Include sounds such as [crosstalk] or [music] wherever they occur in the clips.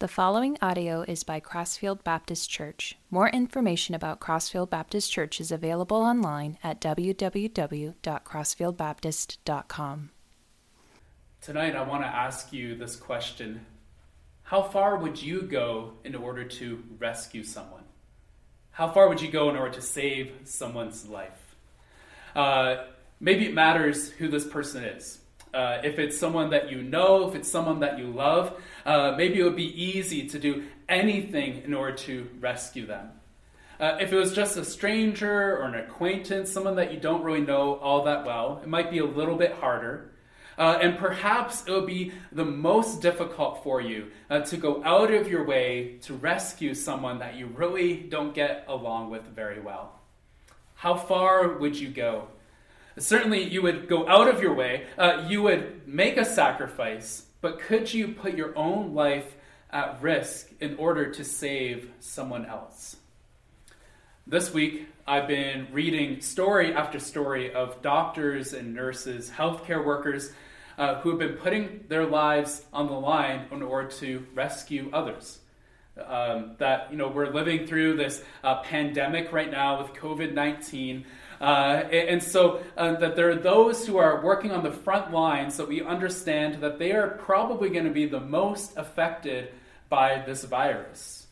The following audio is by Crossfield Baptist Church. More information about Crossfield Baptist Church is available online at www.crossfieldbaptist.com. Tonight, I want to ask you this question How far would you go in order to rescue someone? How far would you go in order to save someone's life? Uh, maybe it matters who this person is. Uh, if it's someone that you know, if it's someone that you love, uh, maybe it would be easy to do anything in order to rescue them. Uh, if it was just a stranger or an acquaintance, someone that you don't really know all that well, it might be a little bit harder. Uh, and perhaps it would be the most difficult for you uh, to go out of your way to rescue someone that you really don't get along with very well. How far would you go? Certainly, you would go out of your way, uh, you would make a sacrifice, but could you put your own life at risk in order to save someone else? This week, I've been reading story after story of doctors and nurses, healthcare workers uh, who have been putting their lives on the line in order to rescue others. Um, that you know we're living through this uh, pandemic right now with COVID nineteen, uh, and so uh, that there are those who are working on the front lines that we understand that they are probably going to be the most affected by this virus.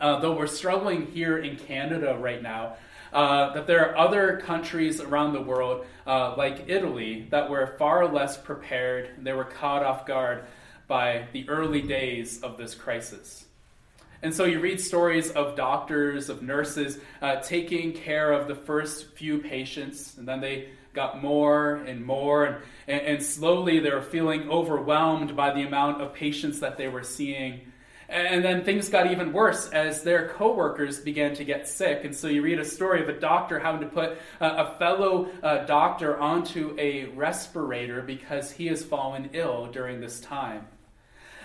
Uh, though we're struggling here in Canada right now, uh, that there are other countries around the world, uh, like Italy, that were far less prepared. They were caught off guard by the early days of this crisis. And so you read stories of doctors, of nurses uh, taking care of the first few patients, and then they got more and more, and, and, slowly they were feeling overwhelmed by the amount of patients that they were seeing. And then things got even worse as their coworkers began to get sick. And so you read a story of a doctor having to put a fellow uh, doctor onto a respirator because he has fallen ill during this time.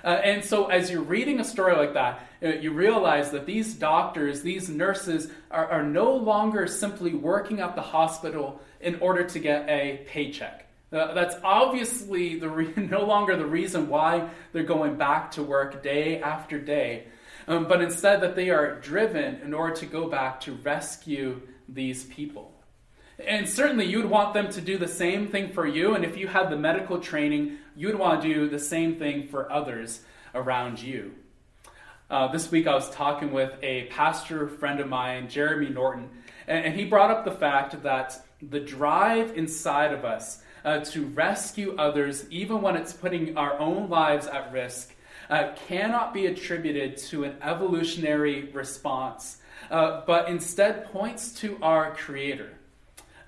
Uh, and so, as you're reading a story like that, uh, you realize that these doctors, these nurses, are, are no longer simply working at the hospital in order to get a paycheck. Uh, that's obviously the re- [laughs] no longer the reason why they're going back to work day after day, um, but instead that they are driven in order to go back to rescue these people. And certainly you would want them to do the same thing for you. And if you had the medical training, you would want to do the same thing for others around you. Uh, this week I was talking with a pastor friend of mine, Jeremy Norton, and, and he brought up the fact that the drive inside of us uh, to rescue others, even when it's putting our own lives at risk, uh, cannot be attributed to an evolutionary response, uh, but instead points to our Creator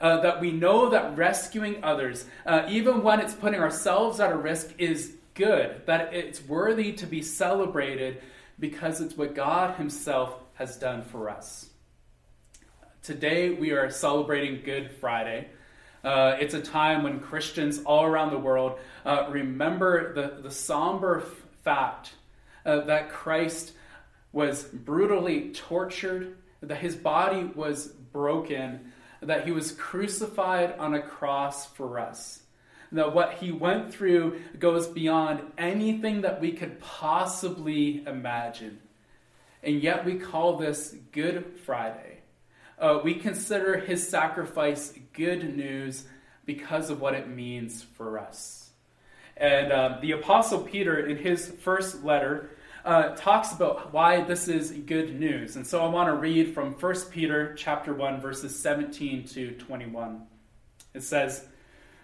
uh, that we know that rescuing others, uh, even when it's putting ourselves at a risk, is good, that it's worthy to be celebrated because it's what God Himself has done for us. Today, we are celebrating Good Friday. Uh, it's a time when Christians all around the world uh, remember the, the somber f- fact uh, that Christ was brutally tortured, that his body was broken, that he was crucified on a cross for us. That what he went through goes beyond anything that we could possibly imagine. And yet we call this Good Friday. Uh, we consider his sacrifice good news because of what it means for us. And uh, the Apostle Peter, in his first letter, uh, talks about why this is good news. And so I want to read from 1 Peter chapter 1 verses 17 to 21. It says,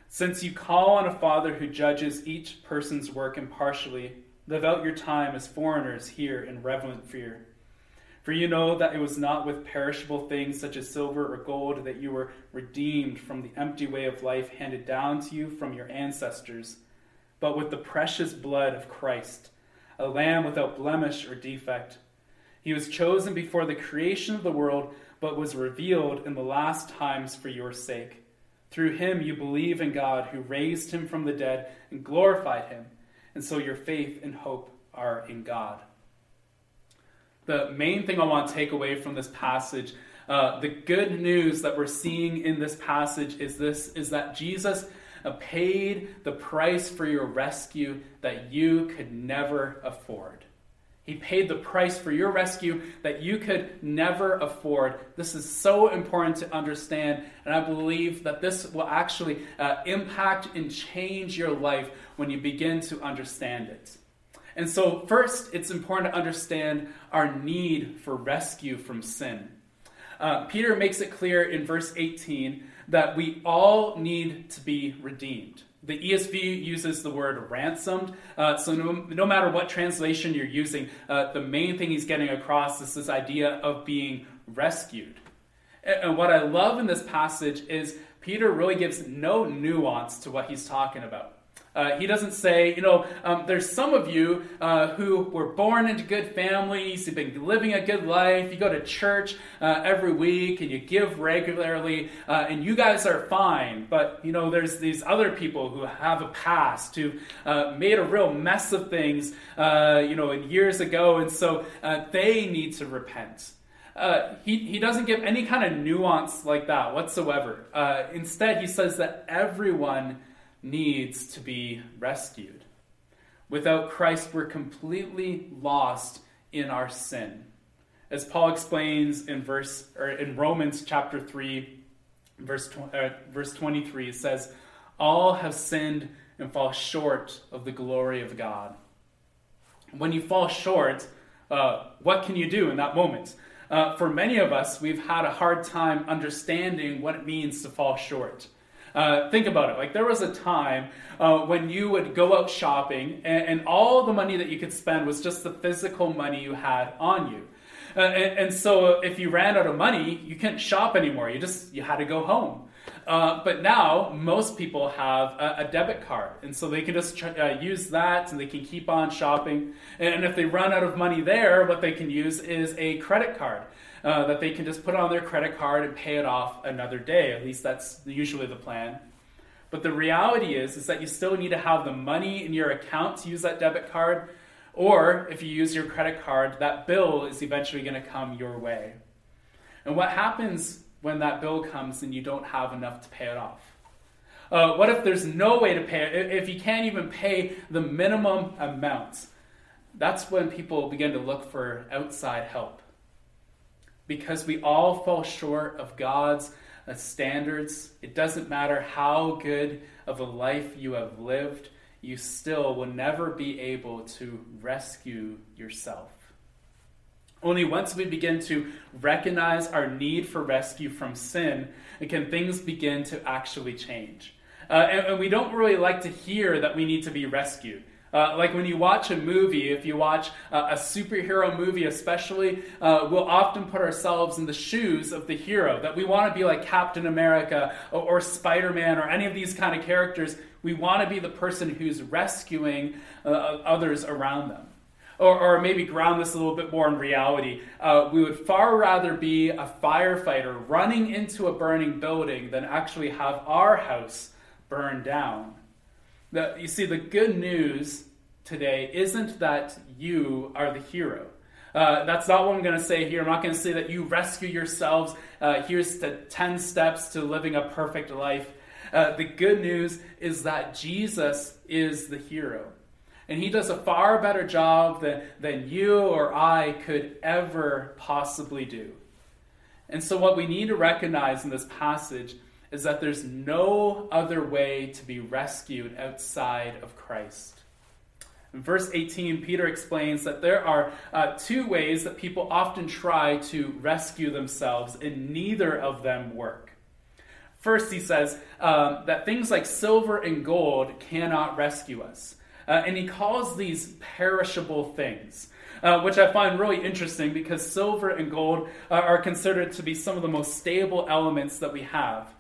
"Since you call on a father who judges each person's work impartially, live out your time as foreigners here in reverent fear. For you know that it was not with perishable things such as silver or gold that you were redeemed from the empty way of life handed down to you from your ancestors, but with the precious blood of Christ." A lamb without blemish or defect. He was chosen before the creation of the world, but was revealed in the last times for your sake. Through him you believe in God, who raised him from the dead and glorified him, and so your faith and hope are in God. The main thing I want to take away from this passage, uh, the good news that we're seeing in this passage is this: is that Jesus paid the price for your rescue that you could never afford. He paid the price for your rescue that you could never afford. This is so important to understand, and I believe that this will actually uh, impact and change your life when you begin to understand it. And so, first, it's important to understand our need for rescue from sin. Uh, Peter makes it clear in verse 18 that we all need to be redeemed. The ESV uses the word ransomed. Uh, so, no, no, matter what translation you're using, uh, the main thing he's getting across is this idea of being rescued. And, and what I love in this passage is Peter really gives no nuance to what he's talking about. Uh, he doesn't say, you know, um, there's some of you uh, who were born into good families, you've been living a good life, you go to church uh, every week and you give regularly, uh, and you guys are fine. But, you know, there's these other people who have a past, who uh, made a real mess of things, uh, you know, years ago, and so they need to repent. Uh, he, he doesn't give any kind of nuance like that whatsoever. Uh, instead, he says that everyone needs to be rescued. Without Christ, we're completely lost in our sin. As Paul explains in verse or in Romans chapter 3 verse uh, verse 23 it says all have sinned and fall short of the glory of God. When you fall short, uh, what can you do in that moment? Uh, for many of us, we've had a hard time understanding what it means to fall short. Uh, think about it. Like there was a time uh, when you would go out shopping, and, and, all the money that you could spend was just the physical money you had on you. Uh, and, and, so if you ran out of money, you couldn't shop anymore. You just you had to go home. Uh, but now most people have a, a, debit card, and so they can just uh, use that, and they can keep on shopping. And if they run out of money there, what they can use is a credit card. Uh, that they can just put on their credit card and pay it off another day. At least that's usually the plan. But the reality is, is that you still need to have the money in your account to use that debit card. Or if you use your credit card, that bill is eventually going to come your way. And what happens when that bill comes and you don't have enough to pay it off? Uh, what if there's no way to pay it? If you can't even pay the minimum amount, that's when people begin to look for outside help because we all fall short of God's uh, standards. It doesn't matter how good of a life you have lived, you still will never be able to rescue yourself. Only once we begin to recognize our need for rescue from sin can things begin to actually change. Uh, and, and we don't really like to hear that we need to be rescued. Uh, like when you watch a movie, if you watch uh, a superhero movie, especially, uh, we'll often put ourselves in the shoes of the hero. That we want to be like Captain America or, or Spider Man or any of these kind of characters. We want to be the person who's rescuing uh, others around them. Or, or, maybe ground this a little bit more in reality. Uh, we would far rather be a firefighter running into a burning building than actually have our house burned down. The, you see, the good news today isn't that you are the hero. Uh, that's not what I'm going to say here. I'm not going to say that you rescue yourselves. Uh, here's the 10 steps to living a perfect life. Uh, the good news is that Jesus is the hero. And he does a far better job than, than you or I could ever possibly do. And so, what we need to recognize in this passage is that there's no other way to be rescued outside of Christ. In verse 18, Peter explains that there are uh, two ways that people often try to rescue themselves, and neither of them work. First, he says um, that things like silver and gold cannot rescue us. Uh, and he calls these perishable things. Uh, which I find really interesting because silver and gold uh, are considered to be some of the most stable elements that we have.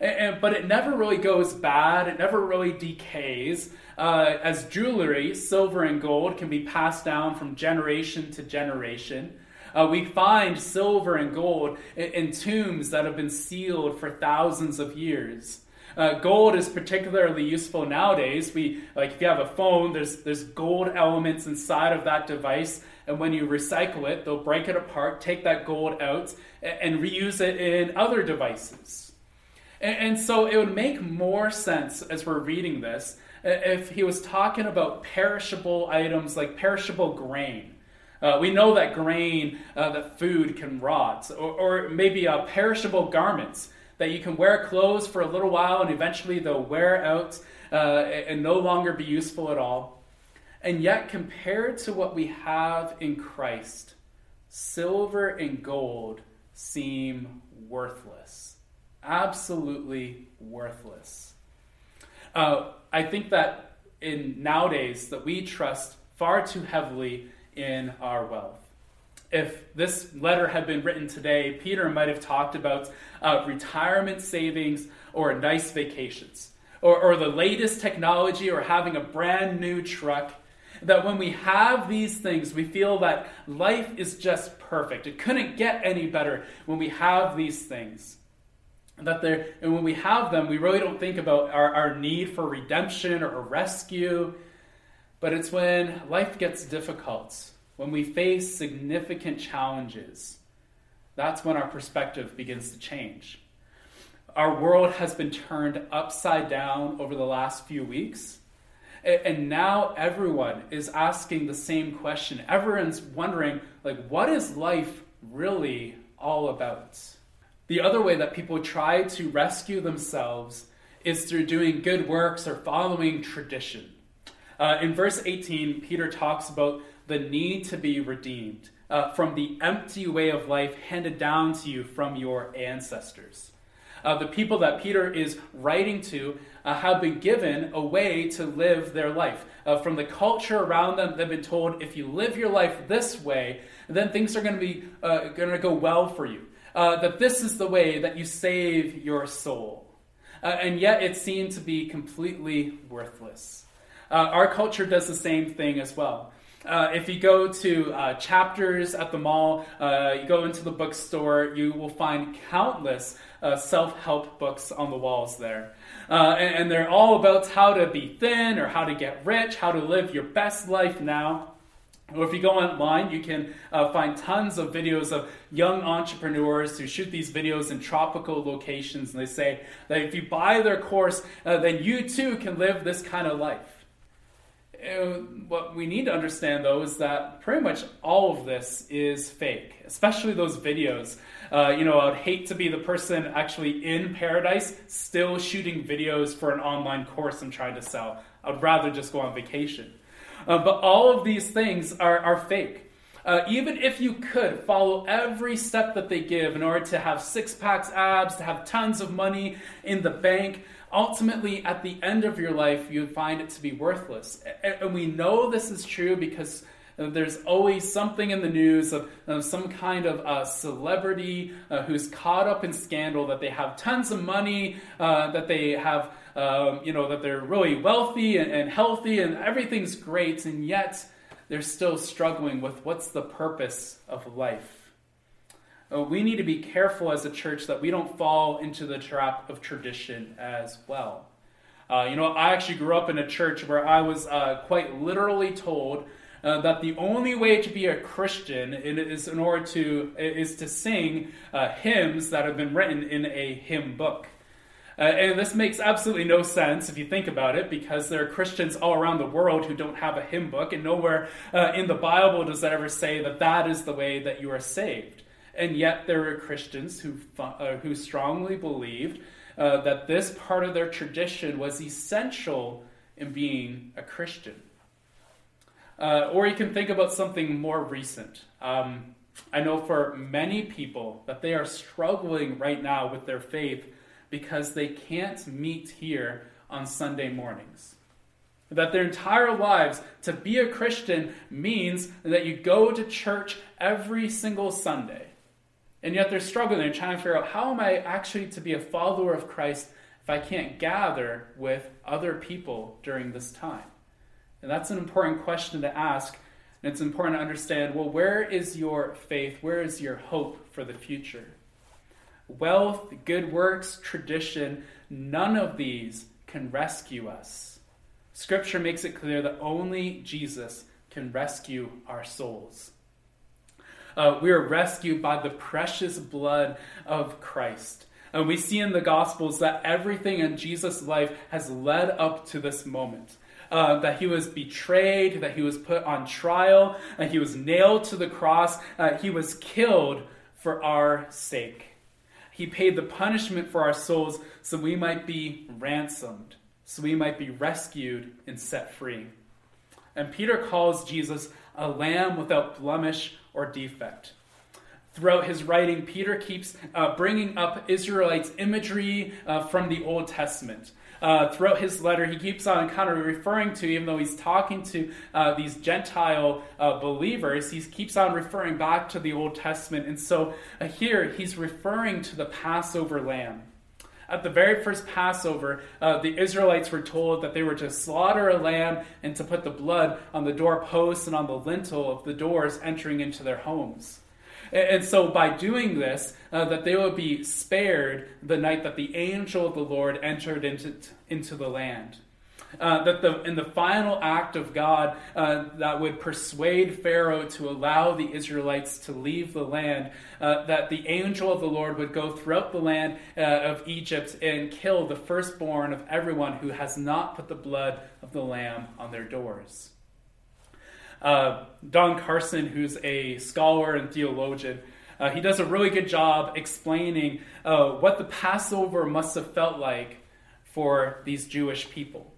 And, but it never really goes bad, it never really decays. Uh, as jewelry, silver and gold can be passed down from generation to generation. Uh, we find silver and gold in, in, tombs that have been sealed for thousands of years. Uh, gold is particularly useful nowadays. We like if you have a phone, there's there's gold elements inside of that device, and when you recycle it, they'll break it apart, take that gold out, and, and reuse it in other devices. And, and so it would make more sense as we're reading this if he was talking about perishable items like perishable grain. Uh, we know that grain, uh, that food can rot, or, or maybe uh, perishable garments that you can wear clothes for a little while and eventually they'll wear out uh, and no longer be useful at all. And yet, compared to what we have in Christ, silver and gold seem worthless. Absolutely worthless. Uh, I think that in nowadays that we trust far too heavily in our wealth. If this letter had been written today, Peter might have talked about uh, retirement savings or nice vacations, or, or the latest technology, or having a brand new truck. That when we have these things, we feel that life is just perfect. It couldn't get any better when we have these things that there and when we have them we really don't think about our, our need for redemption or rescue but it's when life gets difficult when we face significant challenges, that's when our perspective begins to change. Our world has been turned upside down over the last few weeks. And now everyone is asking the same question. Everyone's wondering, like, what is life really all about? The other way that people try to rescue themselves is through doing good works or following tradition. Uh, in verse 18, Peter talks about the need to be redeemed uh, from the empty way of life handed down to you from your ancestors. Uh, the people that Peter is writing to uh, have been given a way to live their life. Uh, from the culture around them, they've been told if you live your life this way, then things are going to be uh, going to go well for you. Uh, that this is the way that you save your soul. Uh, and yet it seemed to be completely worthless. our culture does the same thing as well. Uh, if you go to uh, chapters at the mall, uh, you go into the bookstore, you will find countless uh, self help books on the walls there. Uh, and, and, they're all about how to be thin or how to get rich, how to live your best life now. Or if you go online, you can uh, find tons of videos of young entrepreneurs who shoot these videos in tropical locations. And they say that if you buy their course, then you too can live this kind of life what we need to understand though is that pretty much all of this is fake, especially those videos. Uh, you know, I'd hate to be the person actually in paradise still shooting videos for an online course I'm trying to sell. I'd rather just go on vacation. Uh, but all of these things are, are fake. Uh, even if you could follow every step that they give in order to have six packs abs, to have tons of money in the bank, ultimately, at the end of your life, you find it to be worthless. And we know this is true because there's always something in the news of, of some kind of uh, celebrity uh, who's caught up in scandal that they have tons of money, uh, that they have, um, you know, that they're really wealthy and, and healthy and everything's great, and yet they're still struggling with what's the purpose of life. Uh, we need to be careful as a church that we don't fall into the trap of tradition as well. Uh, you know, I actually grew up in a church where I was uh, quite literally told uh, that the only way to be a Christian is in order to is to sing uh, hymns that have been written in a hymn book. Uh, and this makes absolutely no sense if you think about it, because there are Christians all around the world who don't have a hymn book, and nowhere uh, in the Bible does that ever say that that is the way that you are saved. And yet, there are Christians who, uh, who strongly believed uh, that this part of their tradition was essential in being a Christian. Uh, or you can think about something more recent. Um, I know for many people that they are struggling right now with their faith because they can't meet here on Sunday mornings. That their entire lives, to be a Christian means that you go to church every single Sunday. And yet they're struggling. They're trying to figure out how am I actually to be a follower of Christ if I can't gather with other people during this time? And that's an important question to ask. And it's important to understand well, where is your faith? Where is your hope for the future? Wealth, good works, tradition, none of these can rescue us. Scripture makes it clear that only Jesus can rescue our souls. Uh, we are rescued by the precious blood of Christ. And we see in the Gospels that everything in Jesus' life has led up to this moment. uh, that he was betrayed, that he was put on trial, and he was nailed to the cross. Uh, he was killed for our sake. He paid the punishment for our souls so we might be ransomed, so we might be rescued and set free. And Peter calls Jesus a lamb without blemish or defect. Throughout his writing, Peter keeps uh, bringing up Israelites' imagery uh, from the Old Testament. Uh, throughout his letter, he keeps on kind of referring to, even though he's talking to uh, these Gentile uh, believers, he keeps on referring back to the Old Testament. And so uh, here, he's referring to the Passover lamb. At the very first Passover, uh, the Israelites were told that they were to slaughter a lamb and to put the blood on the doorposts and on the lintel of the doors entering into their homes. And so, by doing this, uh, that they would be spared the night that the angel of the Lord entered into, into the land. Uh, that the, in the final act of God uh, that would persuade Pharaoh to allow the Israelites to leave the land, uh, that the angel of the Lord would go throughout the land uh, of Egypt and kill the firstborn of everyone who has not put the blood of the Lamb on their doors. Uh, Don Carson, who's a scholar and theologian, uh, he does a really good job explaining uh, what the Passover must have felt like for these Jewish people.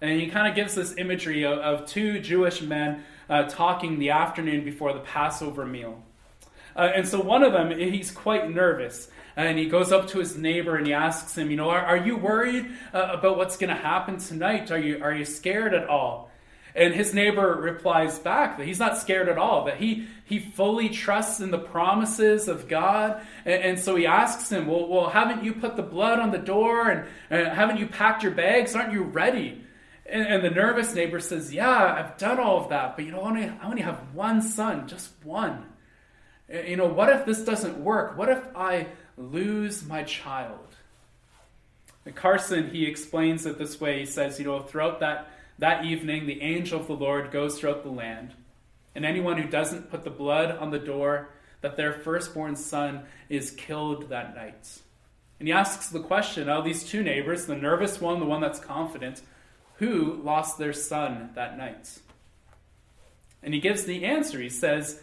And he kind of gives this imagery of, of two Jewish men uh, talking the afternoon before the Passover meal. Uh, and so one of them, he's quite nervous. And he goes up to his neighbor and he asks him, You know, are, are you worried uh, about what's going to happen tonight? Are you, are you scared at all? And his neighbor replies back that he's not scared at all, that he, he fully trusts in the promises of God. And, and so he asks him, well, well, haven't you put the blood on the door? And, and haven't you packed your bags? Aren't you ready? And, and, the nervous neighbor says, Yeah, I've done all of that, but you know, I only, I only have one son, just one. Eh, you know, what if this doesn't work? What if I lose my child? And Carson, he explains it this way. He says, You know, throughout that that evening, the angel of the Lord goes throughout the land, and anyone who doesn't put the blood on the door, that their firstborn son is killed that night. And he asks the question of these two neighbors, the nervous one, the one that's confident, who lost their son that night? And he gives the answer. He says,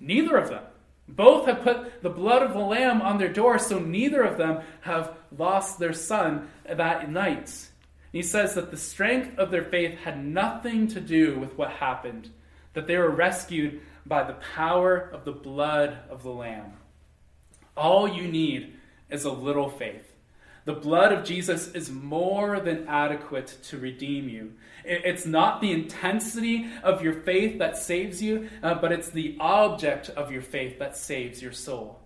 Neither of them. Both have put the blood of the lamb on their door, so neither of them have lost their son that night. He says that the strength of their faith had nothing to do with what happened, that they were rescued by the power of the blood of the Lamb. All you need is a little faith. The blood of Jesus is more than adequate to redeem you. It's not the intensity of your faith that saves you, uh, but it's the object of your faith that saves your soul.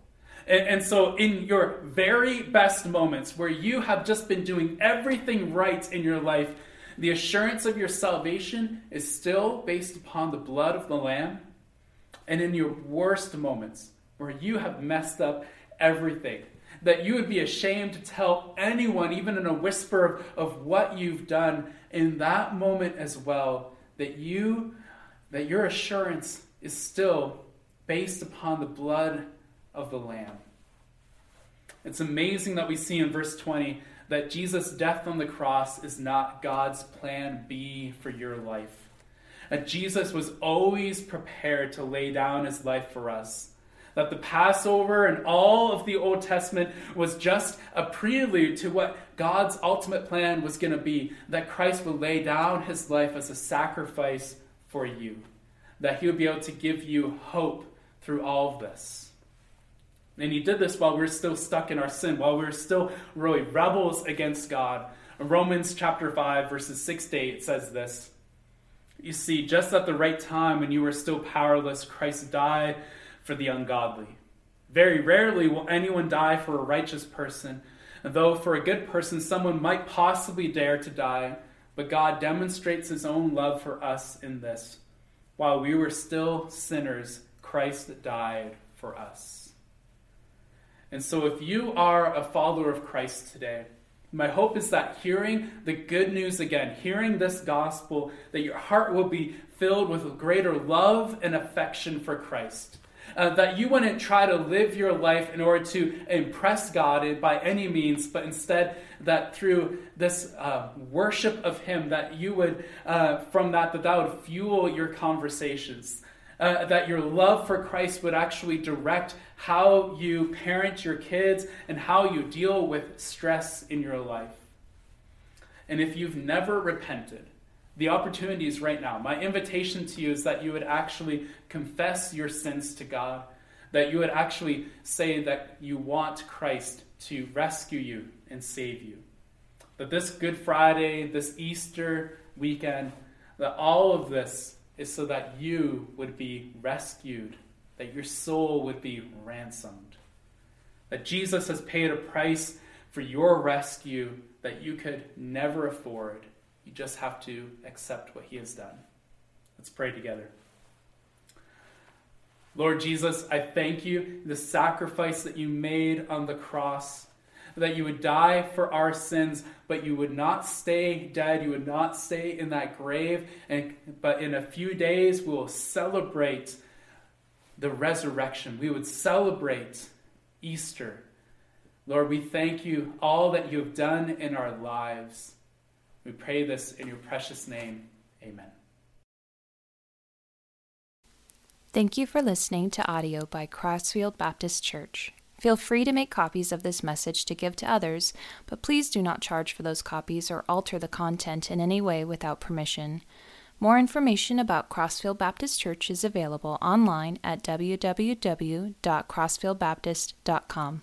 And, so, in your very best moments where you have just been doing everything right in your life, the assurance of your salvation is still based upon the blood of the Lamb. And in your worst moments where you have messed up everything, that you would be ashamed to tell anyone, even in a whisper of, of what you've done, in that moment as well, that you that your assurance is still based upon the blood of the Lamb. It's amazing that we see in verse 20 that Jesus' death on the cross is not God's plan B for your life. That Jesus was always prepared to lay down his life for us. That the Passover and all of the Old Testament was just a prelude to what God's ultimate plan was going to be. That Christ would lay down his life as a sacrifice for you. That he would be able to give you hope through all of this. And he did this while we are still stuck in our sin, while we are still really rebels against God. Romans chapter 5, verses 6 to 8 says this You see, just at the right time when you were still powerless, Christ died for the ungodly. Very rarely will anyone die for a righteous person, though for a good person someone might possibly dare to die. But God demonstrates his own love for us in this. While we were still sinners, Christ died for us. And so, if you are a follower of Christ today, my hope is that hearing the good news again, hearing this gospel, that your heart will be filled with greater love and affection for Christ. Uh, that you wouldn't try to live your life in order to impress God by any means, but instead that through this uh, worship of Him, that you would, uh, from that, that that would fuel your conversations. Uh, that your love for Christ would actually direct how you parent your kids and how you deal with stress in your life. And if you've never repented, the opportunity is right now. My invitation to you is that you would actually confess your sins to God, that you would actually say that you want Christ to rescue you and save you. That this Good Friday, this Easter weekend, that all of this is so that you would be rescued, that your soul would be ransomed. That Jesus has paid a price for your rescue that you could never afford you just have to accept what He has done. Let's pray together. Lord Jesus, I thank you the sacrifice that you made on the cross, that you would die for our sins, but you would not stay dead, you would not stay in that grave, and but in a few days we will celebrate the resurrection. We would celebrate Easter. Lord, we thank you all that you have done in our lives. We pray this in your precious name. Amen. Thank you for listening to audio by Crossfield Baptist Church. Feel free to make copies of this message to give to others, but please do not charge for those copies or alter the content in any way without permission. More information about Crossfield Baptist Church is available online at www.crossfieldbaptist.com.